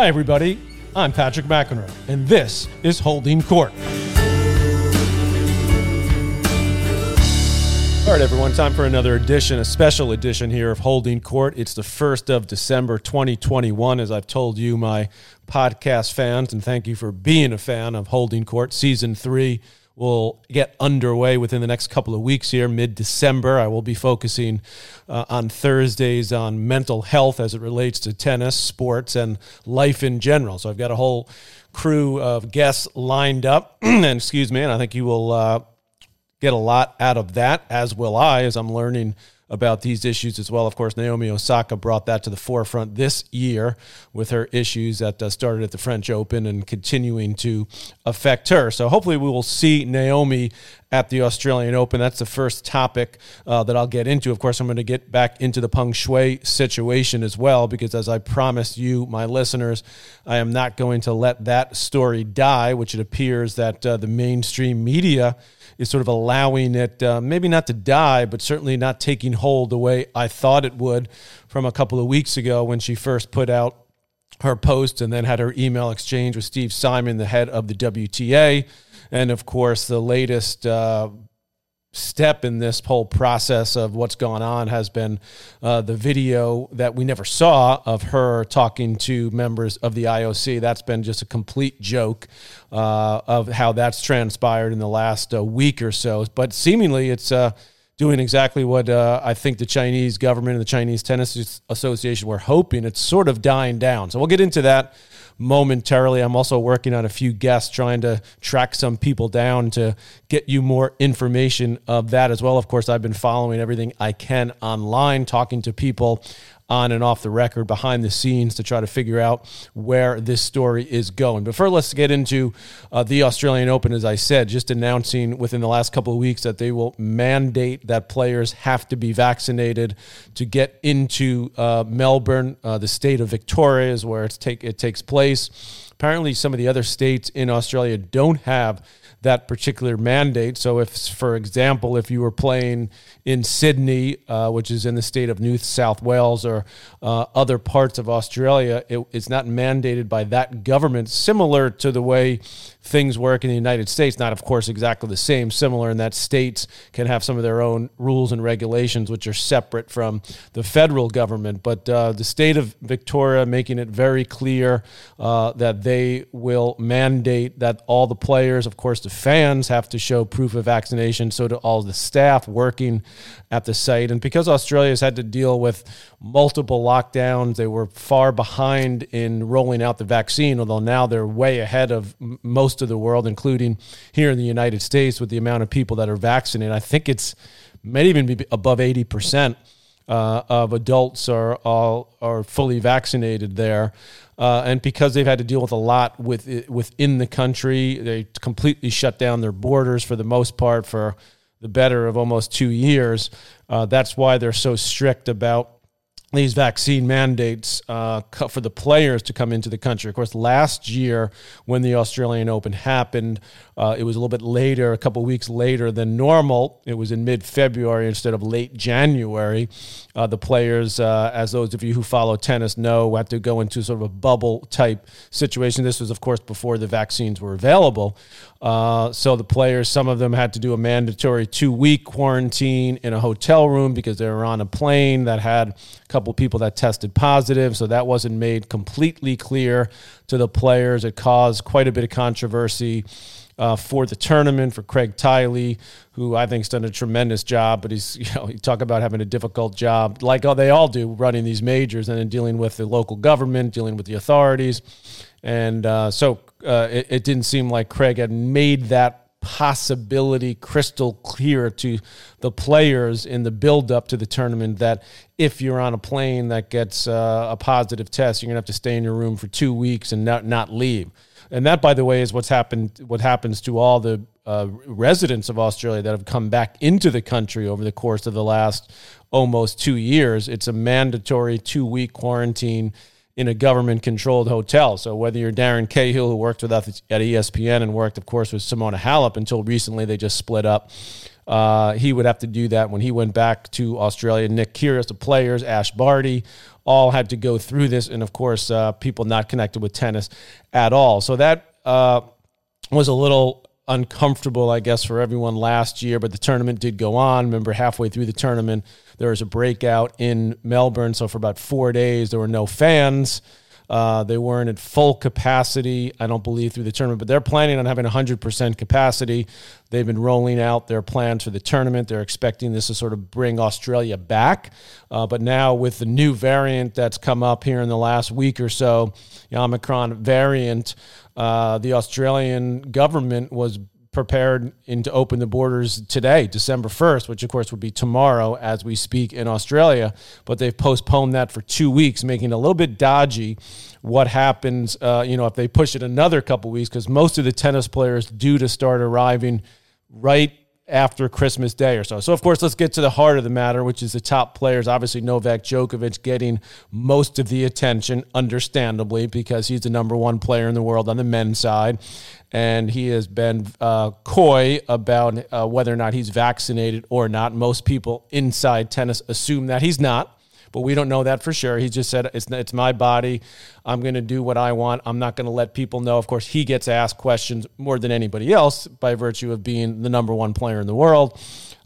Hi, everybody. I'm Patrick McEnroe, and this is Holding Court. All right, everyone, time for another edition, a special edition here of Holding Court. It's the 1st of December 2021, as I've told you, my podcast fans, and thank you for being a fan of Holding Court. Season 3 will get underway within the next couple of weeks here, mid December. I will be focusing uh, on Thursdays on mental health as it relates to tennis, sports, and life in general. So I've got a whole crew of guests lined up, and excuse me, and I think you will uh, get a lot out of that, as will I, as I'm learning about these issues as well. Of course, Naomi Osaka brought that to the forefront this year with her issues that uh, started at the French Open and continuing to affect her. So hopefully, we will see Naomi at the Australian Open. That's the first topic uh, that I'll get into. Of course, I'm going to get back into the Peng Shuai situation as well, because as I promised you, my listeners, I am not going to let that story die, which it appears that uh, the mainstream media is sort of allowing it, uh, maybe not to die, but certainly not taking hold the way I thought it would from a couple of weeks ago when she first put out her post and then had her email exchange with Steve Simon, the head of the WTA. And of course, the latest uh, step in this whole process of what's going on has been uh, the video that we never saw of her talking to members of the IOC. That's been just a complete joke uh, of how that's transpired in the last uh, week or so. But seemingly, it's uh, doing exactly what uh, I think the Chinese government and the Chinese Tennis Association were hoping. It's sort of dying down. So we'll get into that momentarily. I'm also working on a few guests trying to track some people down to get you more information of that as well. Of course, I've been following everything I can online, talking to people on and off the record, behind the scenes, to try to figure out where this story is going. But first, let's get into uh, the Australian Open. As I said, just announcing within the last couple of weeks that they will mandate that players have to be vaccinated to get into uh, Melbourne. Uh, the state of Victoria is where it's take, it takes place. Apparently, some of the other states in Australia don't have that particular mandate. So, if, for example, if you were playing in Sydney, uh, which is in the state of New South Wales, or uh, other parts of Australia, it, it's not mandated by that government, similar to the way things work in the United States. Not, of course, exactly the same, similar in that states can have some of their own rules and regulations, which are separate from the federal government. But uh, the state of Victoria making it very clear uh, that they will mandate that all the players, of course, the fans, have to show proof of vaccination. So do all the staff working at the site. And because Australia has had to deal with multiple lockdowns, they were far behind in rolling out the vaccine, although now they're way ahead of most of the world, including here in the United States with the amount of people that are vaccinated. I think it's may even be above 80%. Uh, of adults are all are fully vaccinated there, uh, and because they've had to deal with a lot with within the country, they completely shut down their borders for the most part for the better of almost two years. Uh, that's why they're so strict about these vaccine mandates uh, for the players to come into the country. Of course, last year when the Australian Open happened, uh, it was a little bit later, a couple weeks later than normal. It was in mid February instead of late January. Uh, the players, uh, as those of you who follow tennis know, had to go into sort of a bubble type situation. This was, of course, before the vaccines were available. Uh, so the players, some of them had to do a mandatory two week quarantine in a hotel room because they were on a plane that had a couple people that tested positive. So that wasn't made completely clear to the players. It caused quite a bit of controversy. Uh, for the tournament for Craig Tiley, who I think has done a tremendous job. But he's, you know, you talk about having a difficult job, like they all do, running these majors and then dealing with the local government, dealing with the authorities. And uh, so uh, it, it didn't seem like Craig had made that possibility crystal clear to the players in the build up to the tournament that if you're on a plane that gets uh, a positive test, you're going to have to stay in your room for two weeks and not, not leave. And that, by the way, is what's happened. What happens to all the uh, residents of Australia that have come back into the country over the course of the last almost two years. It's a mandatory two week quarantine in a government controlled hotel. So whether you're Darren Cahill, who worked with us at ESPN and worked, of course, with Simona Halep until recently, they just split up. Uh, he would have to do that when he went back to Australia. Nick Kyrgios, the players, Ash Barty, all had to go through this, and of course, uh, people not connected with tennis at all. So that uh, was a little uncomfortable, I guess, for everyone last year. But the tournament did go on. Remember, halfway through the tournament, there was a breakout in Melbourne. So for about four days, there were no fans. Uh, they weren't at full capacity, I don't believe, through the tournament, but they're planning on having 100% capacity. They've been rolling out their plans for the tournament. They're expecting this to sort of bring Australia back. Uh, but now, with the new variant that's come up here in the last week or so, the Omicron variant, uh, the Australian government was prepared to open the borders today, December 1st, which of course would be tomorrow as we speak in Australia. But they've postponed that for two weeks, making it a little bit dodgy what happens, uh, you know, if they push it another couple weeks, because most of the tennis players due to start arriving right after Christmas Day or so. So, of course, let's get to the heart of the matter, which is the top players. Obviously, Novak Djokovic getting most of the attention, understandably, because he's the number one player in the world on the men's side. And he has been uh, coy about uh, whether or not he's vaccinated or not. Most people inside tennis assume that he's not but we don't know that for sure. He just said it's it's my body. I'm going to do what I want. I'm not going to let people know. Of course, he gets asked questions more than anybody else by virtue of being the number one player in the world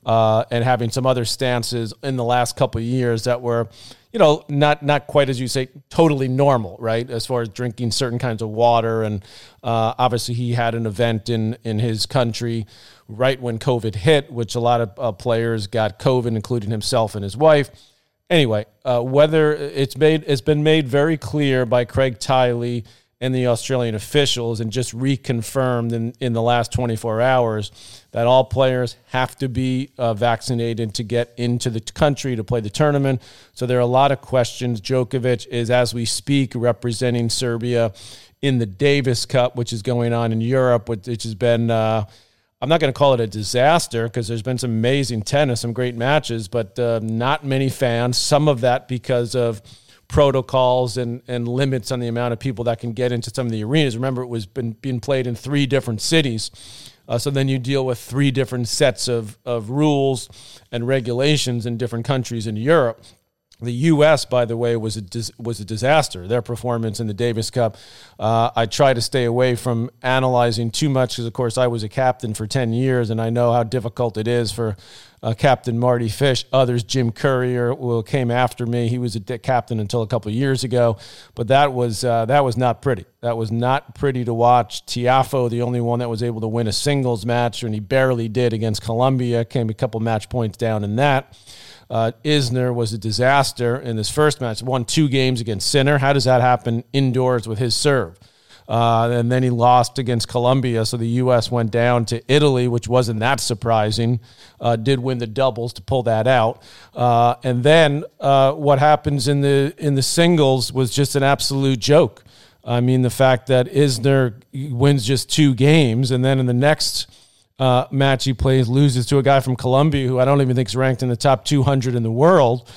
uh, and having some other stances in the last couple of years that were, you know, not not quite as you say, totally normal, right? As far as drinking certain kinds of water, and uh, obviously he had an event in in his country right when COVID hit, which a lot of uh, players got COVID, including himself and his wife anyway, uh, whether it's made it's been made very clear by Craig Tiley and the Australian officials, and just reconfirmed in, in the last 24 hours that all players have to be uh, vaccinated to get into the country to play the tournament. So there are a lot of questions. Djokovic is, as we speak, representing Serbia in the Davis Cup, which is going on in Europe, which has been. Uh, I'm not going to call it a disaster because there's been some amazing tennis, some great matches, but uh, not many fans. Some of that because of protocols and, and limits on the amount of people that can get into some of the arenas. Remember, it was been being played in three different cities. Uh, so then you deal with three different sets of, of rules and regulations in different countries in Europe. The U.S., by the way, was a dis- was a disaster. Their performance in the Davis Cup. Uh, I try to stay away from analyzing too much because, of course, I was a captain for ten years, and I know how difficult it is for uh, Captain Marty Fish. Others, Jim Courier, who came after me. He was a captain until a couple years ago, but that was uh, that was not pretty. That was not pretty to watch. Tiafoe, the only one that was able to win a singles match, and he barely did against Colombia. Came a couple match points down in that. Uh, Isner was a disaster in his first match, won two games against Sinner. How does that happen indoors with his serve? Uh, and then he lost against Colombia, so the U.S. went down to Italy, which wasn't that surprising. Uh, did win the doubles to pull that out, uh, and then uh, what happens in the in the singles was just an absolute joke. I mean, the fact that Isner wins just two games, and then in the next uh, match he plays loses to a guy from Colombia who I don't even think is ranked in the top 200 in the world.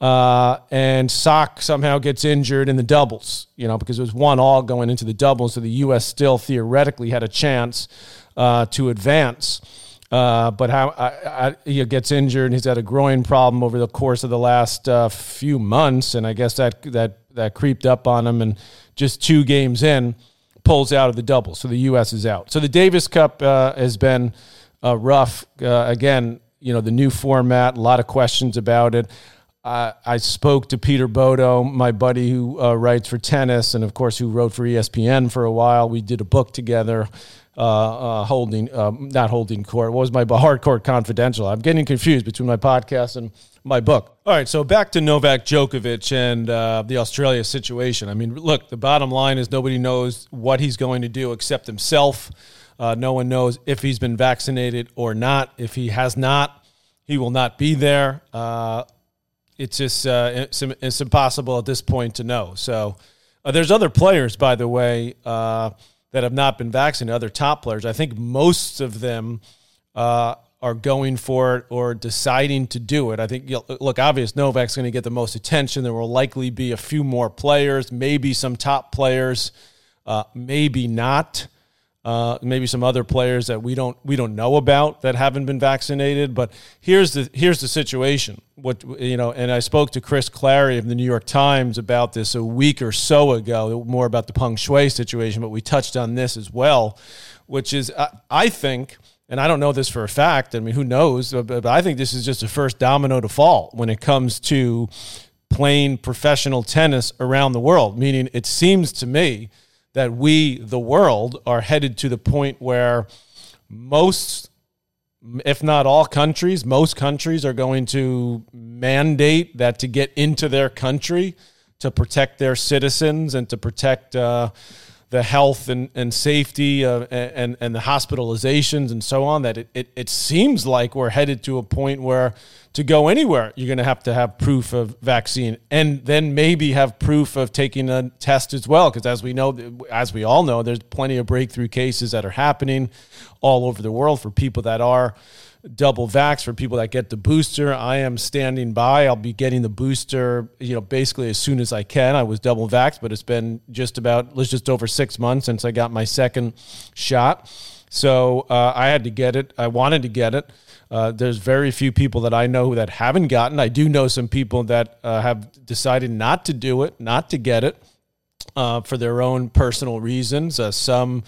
Uh, and Sock somehow gets injured in the doubles, you know, because it was one all going into the doubles. So the U.S. still theoretically had a chance uh, to advance. Uh, but how I, I, he gets injured and he's had a groin problem over the course of the last uh, few months, and I guess that that that creeped up on him. And just two games in, pulls out of the double. So the U.S. is out. So the Davis Cup uh, has been uh, rough. Uh, again, you know, the new format, a lot of questions about it. I spoke to Peter Bodo, my buddy who uh, writes for tennis and, of course, who wrote for ESPN for a while. We did a book together. Uh, holding, um, not holding court. What was my hard court confidential? I'm getting confused between my podcast and my book. All right, so back to Novak Djokovic and uh, the Australia situation. I mean, look, the bottom line is nobody knows what he's going to do except himself. Uh, no one knows if he's been vaccinated or not. If he has not, he will not be there. Uh, it's just uh, it's, it's, impossible at this point to know. So uh, there's other players, by the way, uh, that have not been vaccinated. Other top players. I think most of them are going for it or deciding to do it. I think, look, obvious Novak's going to get the most attention. There will likely be a few more players, maybe some top players, uh, maybe not. Uh, maybe some other players that we don't we don't know about that haven't been vaccinated. But here's the here's the situation. What you know, and I spoke to Chris Clarey of the New York Times about this a week or so ago, more about the Peng Shuai situation. But we touched on this as well, which is I, I think. And I don't know this for a fact. I mean, who knows? But I think this is just the first domino to fall when it comes to playing professional tennis around the world. Meaning, it seems to me that we, the world, are headed to the point where most, if not all countries, most countries are going to mandate that to get into their country to protect their citizens and to protect uh, the health and, and safety uh, and, and the hospitalizations and so on that it, it, it seems like we're headed to a point where to go anywhere you're going to have to have proof of vaccine and then maybe have proof of taking a test as well because as we know as we all know there's plenty of breakthrough cases that are happening all over the world for people that are double vax for people that get the booster. I am standing by. I'll be getting the booster, you know, basically as soon as I can. I was double vaxxed, but it's been just about, let's just over six months since I got my second shot. So uh, I had to get it. I wanted to get it. Uh, there's very few people that I know that haven't gotten. I do know some people that uh, have decided not to do it, not to get it. Uh, for their own personal reasons. Uh, some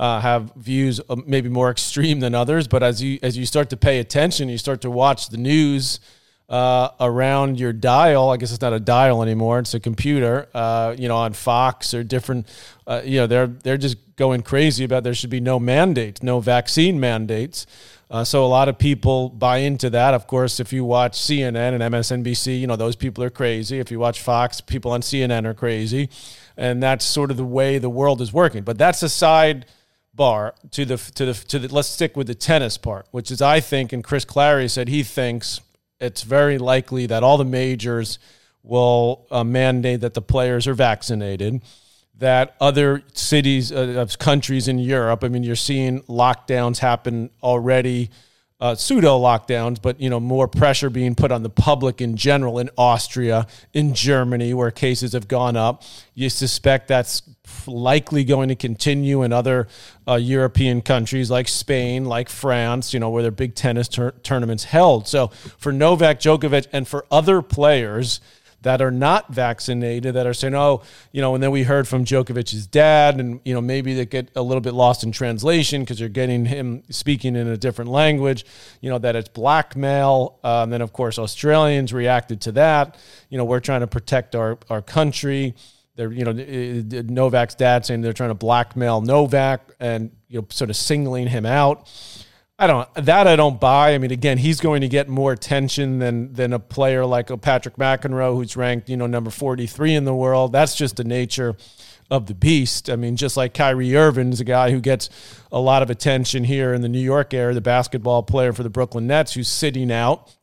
uh, have views uh, maybe more extreme than others. But as you as you start to pay attention, you start to watch the news uh, around your dial. I guess it's not a dial anymore; it's a computer. Uh, you know, on Fox or different. Uh, you know, they're they're just going crazy about there should be no mandates, no vaccine mandates. Uh, so a lot of people buy into that. Of course, if you watch CNN and MSNBC, you know those people are crazy. If you watch Fox, people on CNN are crazy, and that's sort of the way the world is working. But that's aside side bar to the to the to the let's stick with the tennis part, which is I think, and Chris Clarey said he thinks it's very likely that all the majors will uh, mandate that the players are vaccinated. That other cities, uh, countries in Europe, I mean, you're seeing lockdowns happen already uh, pseudo lockdowns, but you know more pressure being put on the public in general in Austria, in Germany, where cases have gone up. You suspect that's likely going to continue in other uh, European countries like Spain, like France, you know, where there are big tennis tur- tournaments held. So for Novak Djokovic and for other players that are not vaccinated that are saying, oh, you know, and then we heard from Djokovic's dad, and, you know, maybe they get a little bit lost in translation because you're getting him speaking in a different language, you know, that it's blackmail. Uh, and then, of course, Australians reacted to that. You know, we're trying to protect our, our country. They're, you know, Novak's dad saying they're trying to blackmail Novak and, you know, sort of singling him out. I don't that I don't buy. I mean, again, he's going to get more attention than than a player like a Patrick McEnroe, who's ranked you know number forty three in the world. That's just the nature of the beast. I mean, just like Kyrie Irving is a guy who gets a lot of attention here in the New York area, the basketball player for the Brooklyn Nets, who's sitting out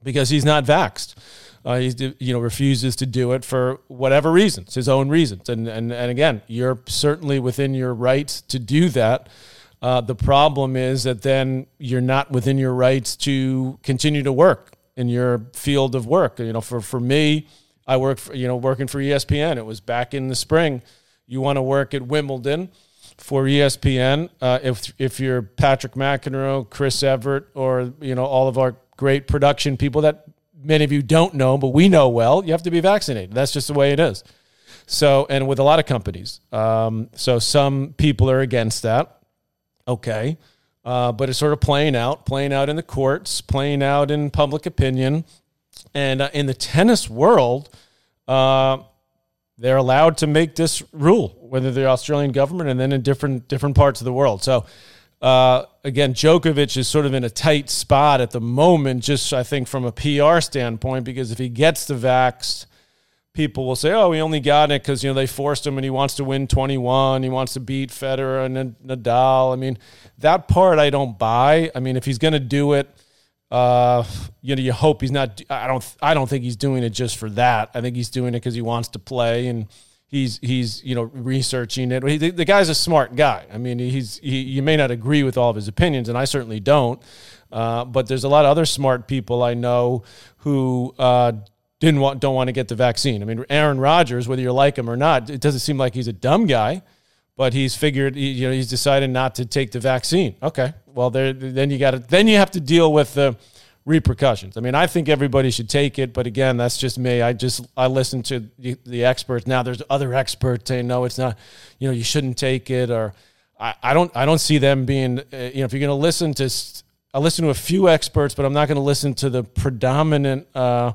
because he's not vaxxed. Uh, he you know refuses to do it for whatever reasons, his own reasons. And and and again, you're certainly within your rights to do that. Uh, the problem is that then you're not within your rights to continue to work in your field of work. You know, for, for me, I work for, you know, working for ESPN. It was back in the spring. You want to work at Wimbledon for ESPN. Uh, if, if you're Patrick McEnroe, Chris Evert, or, you know, all of our great production people that many of you don't know, but we know well, you have to be vaccinated. That's just the way it is. So, and with a lot of companies. Um, so some people are against that. Okay. Uh, but it's sort of playing out, playing out in the courts, playing out in public opinion. And uh, in the tennis world, uh, they're allowed to make this rule, whether the Australian government and then in different different parts of the world. So uh, again, Djokovic is sort of in a tight spot at the moment, just I think from a PR standpoint, because if he gets the vax, people will say, "Oh, he only got it because you know they forced him, and he wants to win 21. He wants to beat Federer and Nadal." I mean, that part I don't buy. I mean, if he's going to do it, uh, you know, you hope he's not. I don't. I don't think he's doing it just for that. I think he's doing it because he wants to play and. He's, he's you know researching it. He, the, the, guy's a smart guy. I mean, he's he, you may not agree with all of his opinions, and I certainly don't. Uh, but there's a lot of other smart people I know who uh, didn't want don't want to get the vaccine. I mean, Aaron Rodgers, whether you like him or not, it doesn't seem like he's a dumb guy, but he's figured you know he's decided not to take the vaccine. Okay, well there then you got to then you have to deal with the repercussions. I mean, I think everybody should take it, but again, that's just me. I just I listen to the, the experts. Now there's other experts saying no, it's not. You know, you shouldn't take it, or I, I don't I don't see them being. Uh, you know, if you're going to listen to, I listen to a few experts, but I'm not going to listen to the predominant. Uh,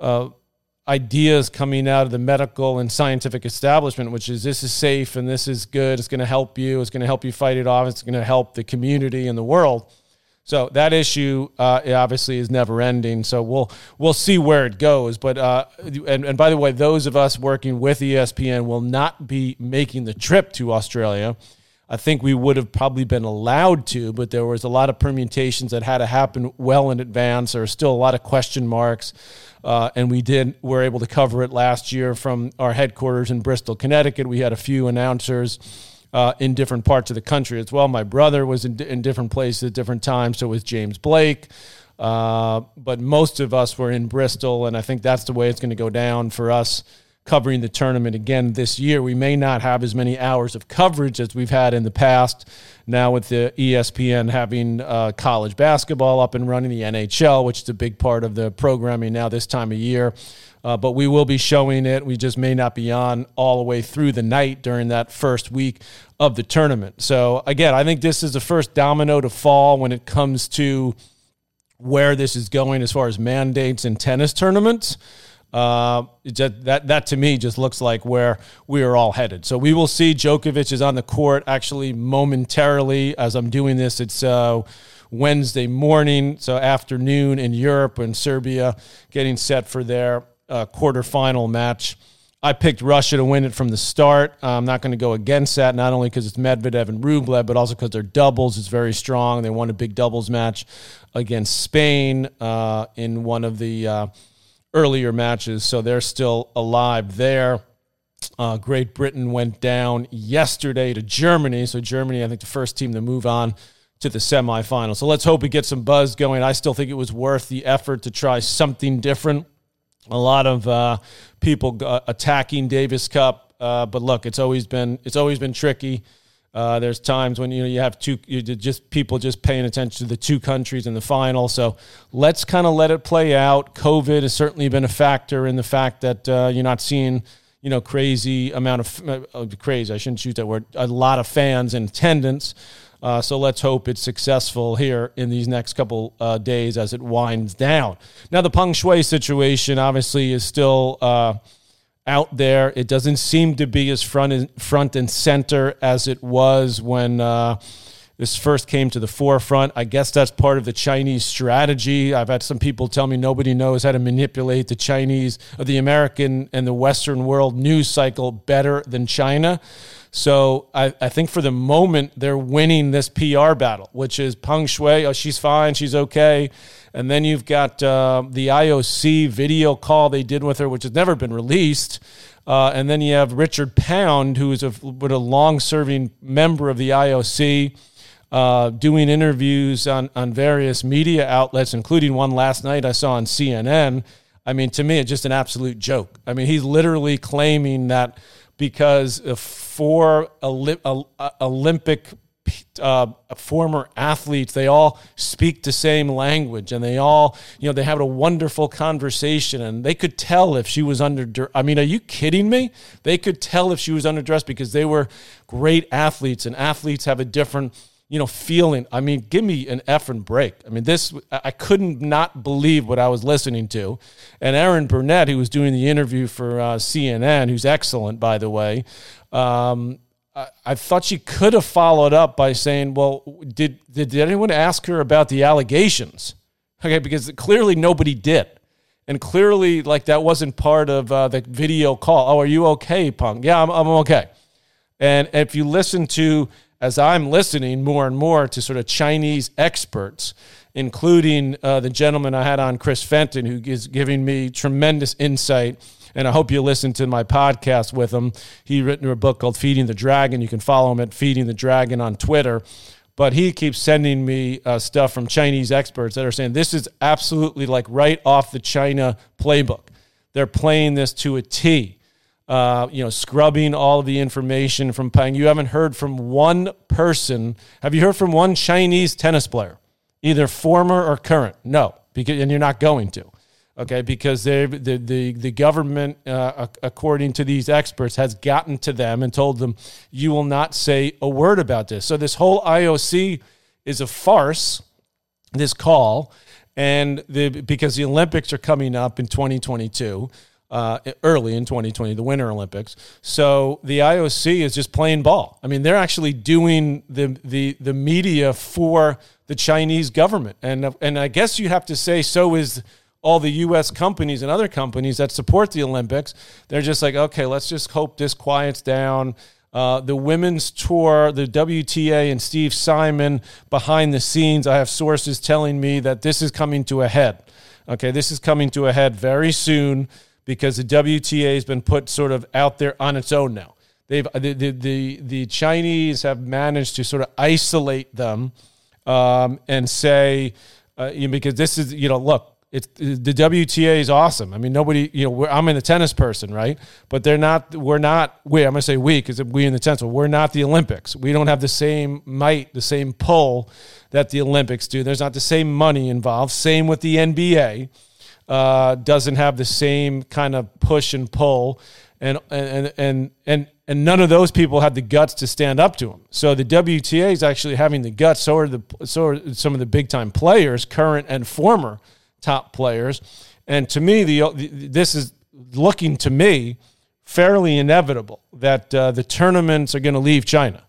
uh, ideas coming out of the medical and scientific establishment, which is this is safe and this is good. It's going to help you. It's going to help you fight it off. It's going to help the community and the world. So that issue uh, obviously is never ending. So we'll we'll see where it goes. But uh, and and by the way, those of us working with ESPN will not be making the trip to Australia. I think we would have probably been allowed to, but there was a lot of permutations that had to happen well in advance. There are still a lot of question marks, uh, and we did were able to cover it last year from our headquarters in Bristol, Connecticut. We had a few announcers uh, in different parts of the country as well. My brother was in, in different places at different times. So was James Blake. Uh, but most of us were in Bristol, and I think that's the way it's going to go down for us covering the tournament again this year. We may not have as many hours of coverage as we've had in the past. Now, with the ESPN having uh, college basketball up and running, the NHL, which is a big part of the programming now this time of year. Uh, but we will be showing it. We just may not be on all the way through the night during that first week of the tournament. So, again, I think this is the first domino to fall when it comes to where this is going as far as mandates in tennis tournaments. Uh, just, that that to me just looks like where we are all headed. So we will see. Djokovic is on the court actually momentarily as I'm doing this. It's uh, Wednesday morning, so afternoon in Europe and Serbia getting set for their uh, quarterfinal match. I picked Russia to win it from the start. I'm not going to go against that, not only because it's Medvedev and Rublev, but also because their doubles is very strong. They won a big doubles match against Spain uh, in one of the uh, earlier matches, so they're still alive there. Uh, Great Britain went down yesterday to Germany, so Germany, I think, the first team to move on to the semifinal. So let's hope we get some buzz going. I still think it was worth the effort to try something different. A lot of uh, people uh, attacking Davis Cup, uh, but look, it's always been it's always been tricky. Uh, there's times when you know you have two, you just people just paying attention to the two countries in the final. So let's kind of let it play out. COVID has certainly been a factor in the fact that uh, you're not seeing you know crazy amount of uh, crazy. I shouldn't use that word. A lot of fans in attendance. Uh, so let's hope it's successful here in these next couple uh, days as it winds down. Now the Peng Shuai situation obviously is still uh, out there. It doesn't seem to be as front and, front and center as it was when uh, this first came to the forefront. I guess that's part of the Chinese strategy. I've had some people tell me nobody knows how to manipulate the Chinese or the American and the Western world news cycle better than China. So I, I think for the moment they're winning this PR battle, which is Peng Shuai. Oh, she's fine, she's okay. And then you've got uh, the IOC video call they did with her, which has never been released. Uh, and then you have Richard Pound, who is a, a long-serving member of the IOC, uh, doing interviews on, on various media outlets, including one last night I saw on CNN. I mean, to me, it's just an absolute joke. I mean, he's literally claiming that because four Olympic uh, former athletes they all speak the same language and they all you know they have a wonderful conversation and they could tell if she was under i mean are you kidding me? They could tell if she was underdressed because they were great athletes and athletes have a different you know, feeling. I mean, give me an effing break. I mean, this, I couldn't not believe what I was listening to. And Erin Burnett, who was doing the interview for uh, CNN, who's excellent, by the way, um, I, I, thought she could have followed up by saying, well, did, did, did anyone ask her about the allegations? Okay, because clearly nobody did. And clearly, like, that wasn't part of uh, the video call. Oh, are you okay, Punk? Yeah, I'm, I'm okay. And if you listen to, as I'm listening more and more to sort of Chinese experts, including uh, the gentleman I had on, Chris Fenton, who is giving me tremendous insight. And I hope you listen to my podcast with him. He written a book called Feeding the Dragon. You can follow him at Feeding the Dragon on Twitter. But he keeps sending me uh, stuff from Chinese experts that are saying this is absolutely like right off the China playbook. They're playing this to a T. uh, you know, scrubbing all of the information from Peng. You haven't heard from one person. Have you heard from one Chinese tennis player, either former or current? No, because and you're not going to. Okay, because they the the the government, uh, according to these experts, has gotten to them and told them you will not say a word about this. So this whole IOC is a farce. This call, and the because the Olympics are coming up in 2022 uh, early in 2020, the Winter Olympics. So the IOC is just playing ball. I mean, they're actually doing the the the media for the Chinese government, and and I guess you have to say so is all the U.S. companies and other companies that support the Olympics. They're just like, okay, let's just hope this quiets down. Uh, the women's tour, the WTA and Steve Simon behind the scenes. I have sources telling me that this is coming to a head. Okay, this is coming to a head very soon because the WTA has been put sort of out there on its own now. They've the the the, the Chinese have managed to sort of isolate them um, and say uh, you know, because this is you know look it's the WTA is awesome. I mean, nobody, you know, I'm in the tennis person, right? But they're not. We're not. We. I'm gonna say we because we in the tennis. We're not the Olympics. We don't have the same might, the same pull that the Olympics do. There's not the same money involved. Same with the NBA uh, doesn't have the same kind of push and pull, and and and and and none of those people had the guts to stand up to him. So the WTA is actually having the guts. So are the so are some of the big time players, current and former top players. And to me, the this is looking to me fairly inevitable that uh, the tournaments are going to leave China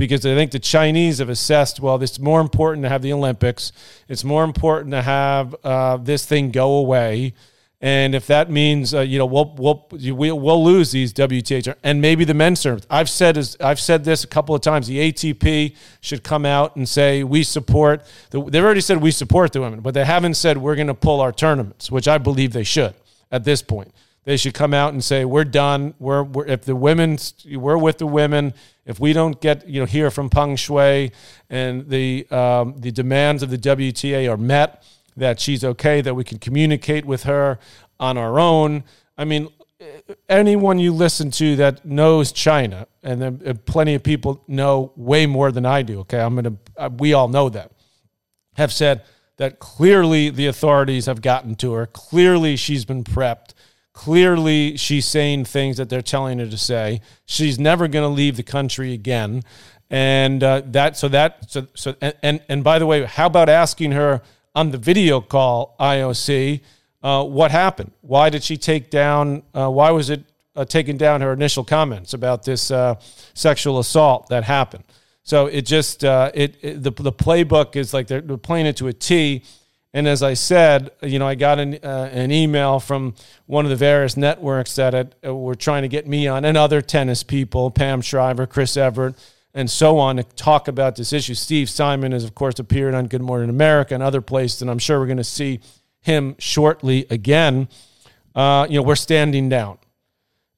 because I think the Chinese have assessed, well, it's more important to have the Olympics. It's more important to have uh, this thing go away. And if that means, uh, you know, we'll, we'll, we'll, lose these WTA and maybe the men's. I've said, is, I've said this a couple of times. The ATP should come out and say, we support, the, they've already said we support the women, but they haven't said we're going to pull our tournaments, which I believe they should at this point. They should come out and say, we're done. We're, we're if the women, we're with the women if we don't get you know hear from Peng Shuai and the um, the demands of the WTA are met, that she's okay, that we can communicate with her on our own. I mean, anyone you listen to that knows China, and then uh, plenty of people know way more than I do. Okay, I'm gonna. Uh, we all know that. Have said that clearly the authorities have gotten to her. Clearly she's been prepped. Clearly, she's saying things that they're telling her to say. She's never going to leave the country again, and uh, that so that so so and, and, and by the way, how about asking her on the video call IOC uh, what happened? Why did she take down? Uh, why was it uh, taking down her initial comments about this uh, sexual assault that happened? So it just uh, it, it the the playbook is like they're, they're playing it to a T and as I said, you know, I got an, uh, an email from one of the various networks that had, uh, were trying to get me on and other tennis people, Pam Shriver, Chris Evert, and so on, to talk about this issue. Steve Simon has, of course, appeared on Good Morning America and other places, and I'm sure we're going to see him shortly again. Uh, you know, we're standing down.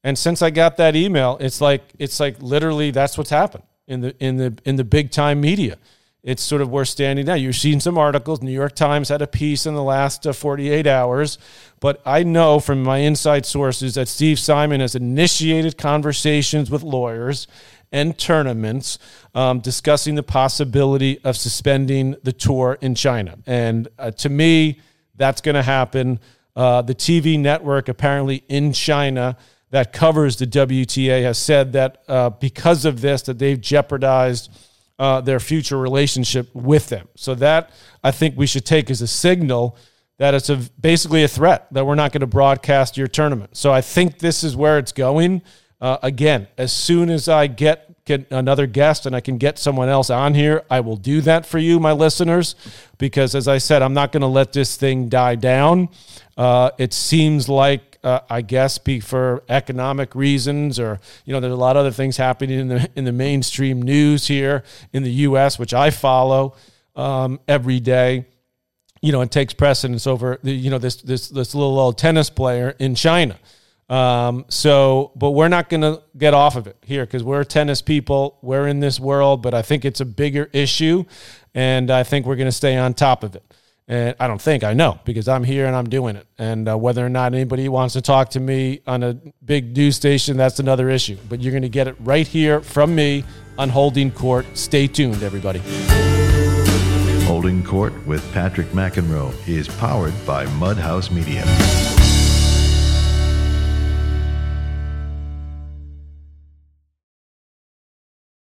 And since I got that email, it's like it's like literally that's what's happened in the in the in the big time media it's sort of we're standing now. You've seen some articles. New York Times had a piece in the last uh, 48 hours, but I know from my inside sources that Steve Simon has initiated conversations with lawyers and tournaments um, discussing the possibility of suspending the tour in China. And uh, to me, that's going to happen. Uh, the TV network, apparently in China, that covers the WTA has said that uh, because of this, that they've jeopardized uh, their future relationship with them. So that I think we should take as a signal that it's a, basically a threat that we're not going to broadcast your tournament. So I think this is where it's going. Uh, again, as soon as I get get another guest and I can get someone else on here, I will do that for you, my listeners, because as I said, I'm not going to let this thing die down. Uh, it seems like uh, I guess, be for economic reasons, or you know, there's a lot of other things happening in the in the mainstream news here in the U.S., which I follow um, every day. You know, it takes precedence over the, you know this this this little old tennis player in China. Um, so, but we're not going to get off of it here because we're tennis people. We're in this world, but I think it's a bigger issue, and I think we're going to stay on top of it. And I don't think I know because I'm here and I'm doing it. And uh, whether or not anybody wants to talk to me on a big news station, that's another issue. But you're going to get it right here from me on Holding Court. Stay tuned, everybody. Holding Court with Patrick McEnroe is powered by Mudhouse Media.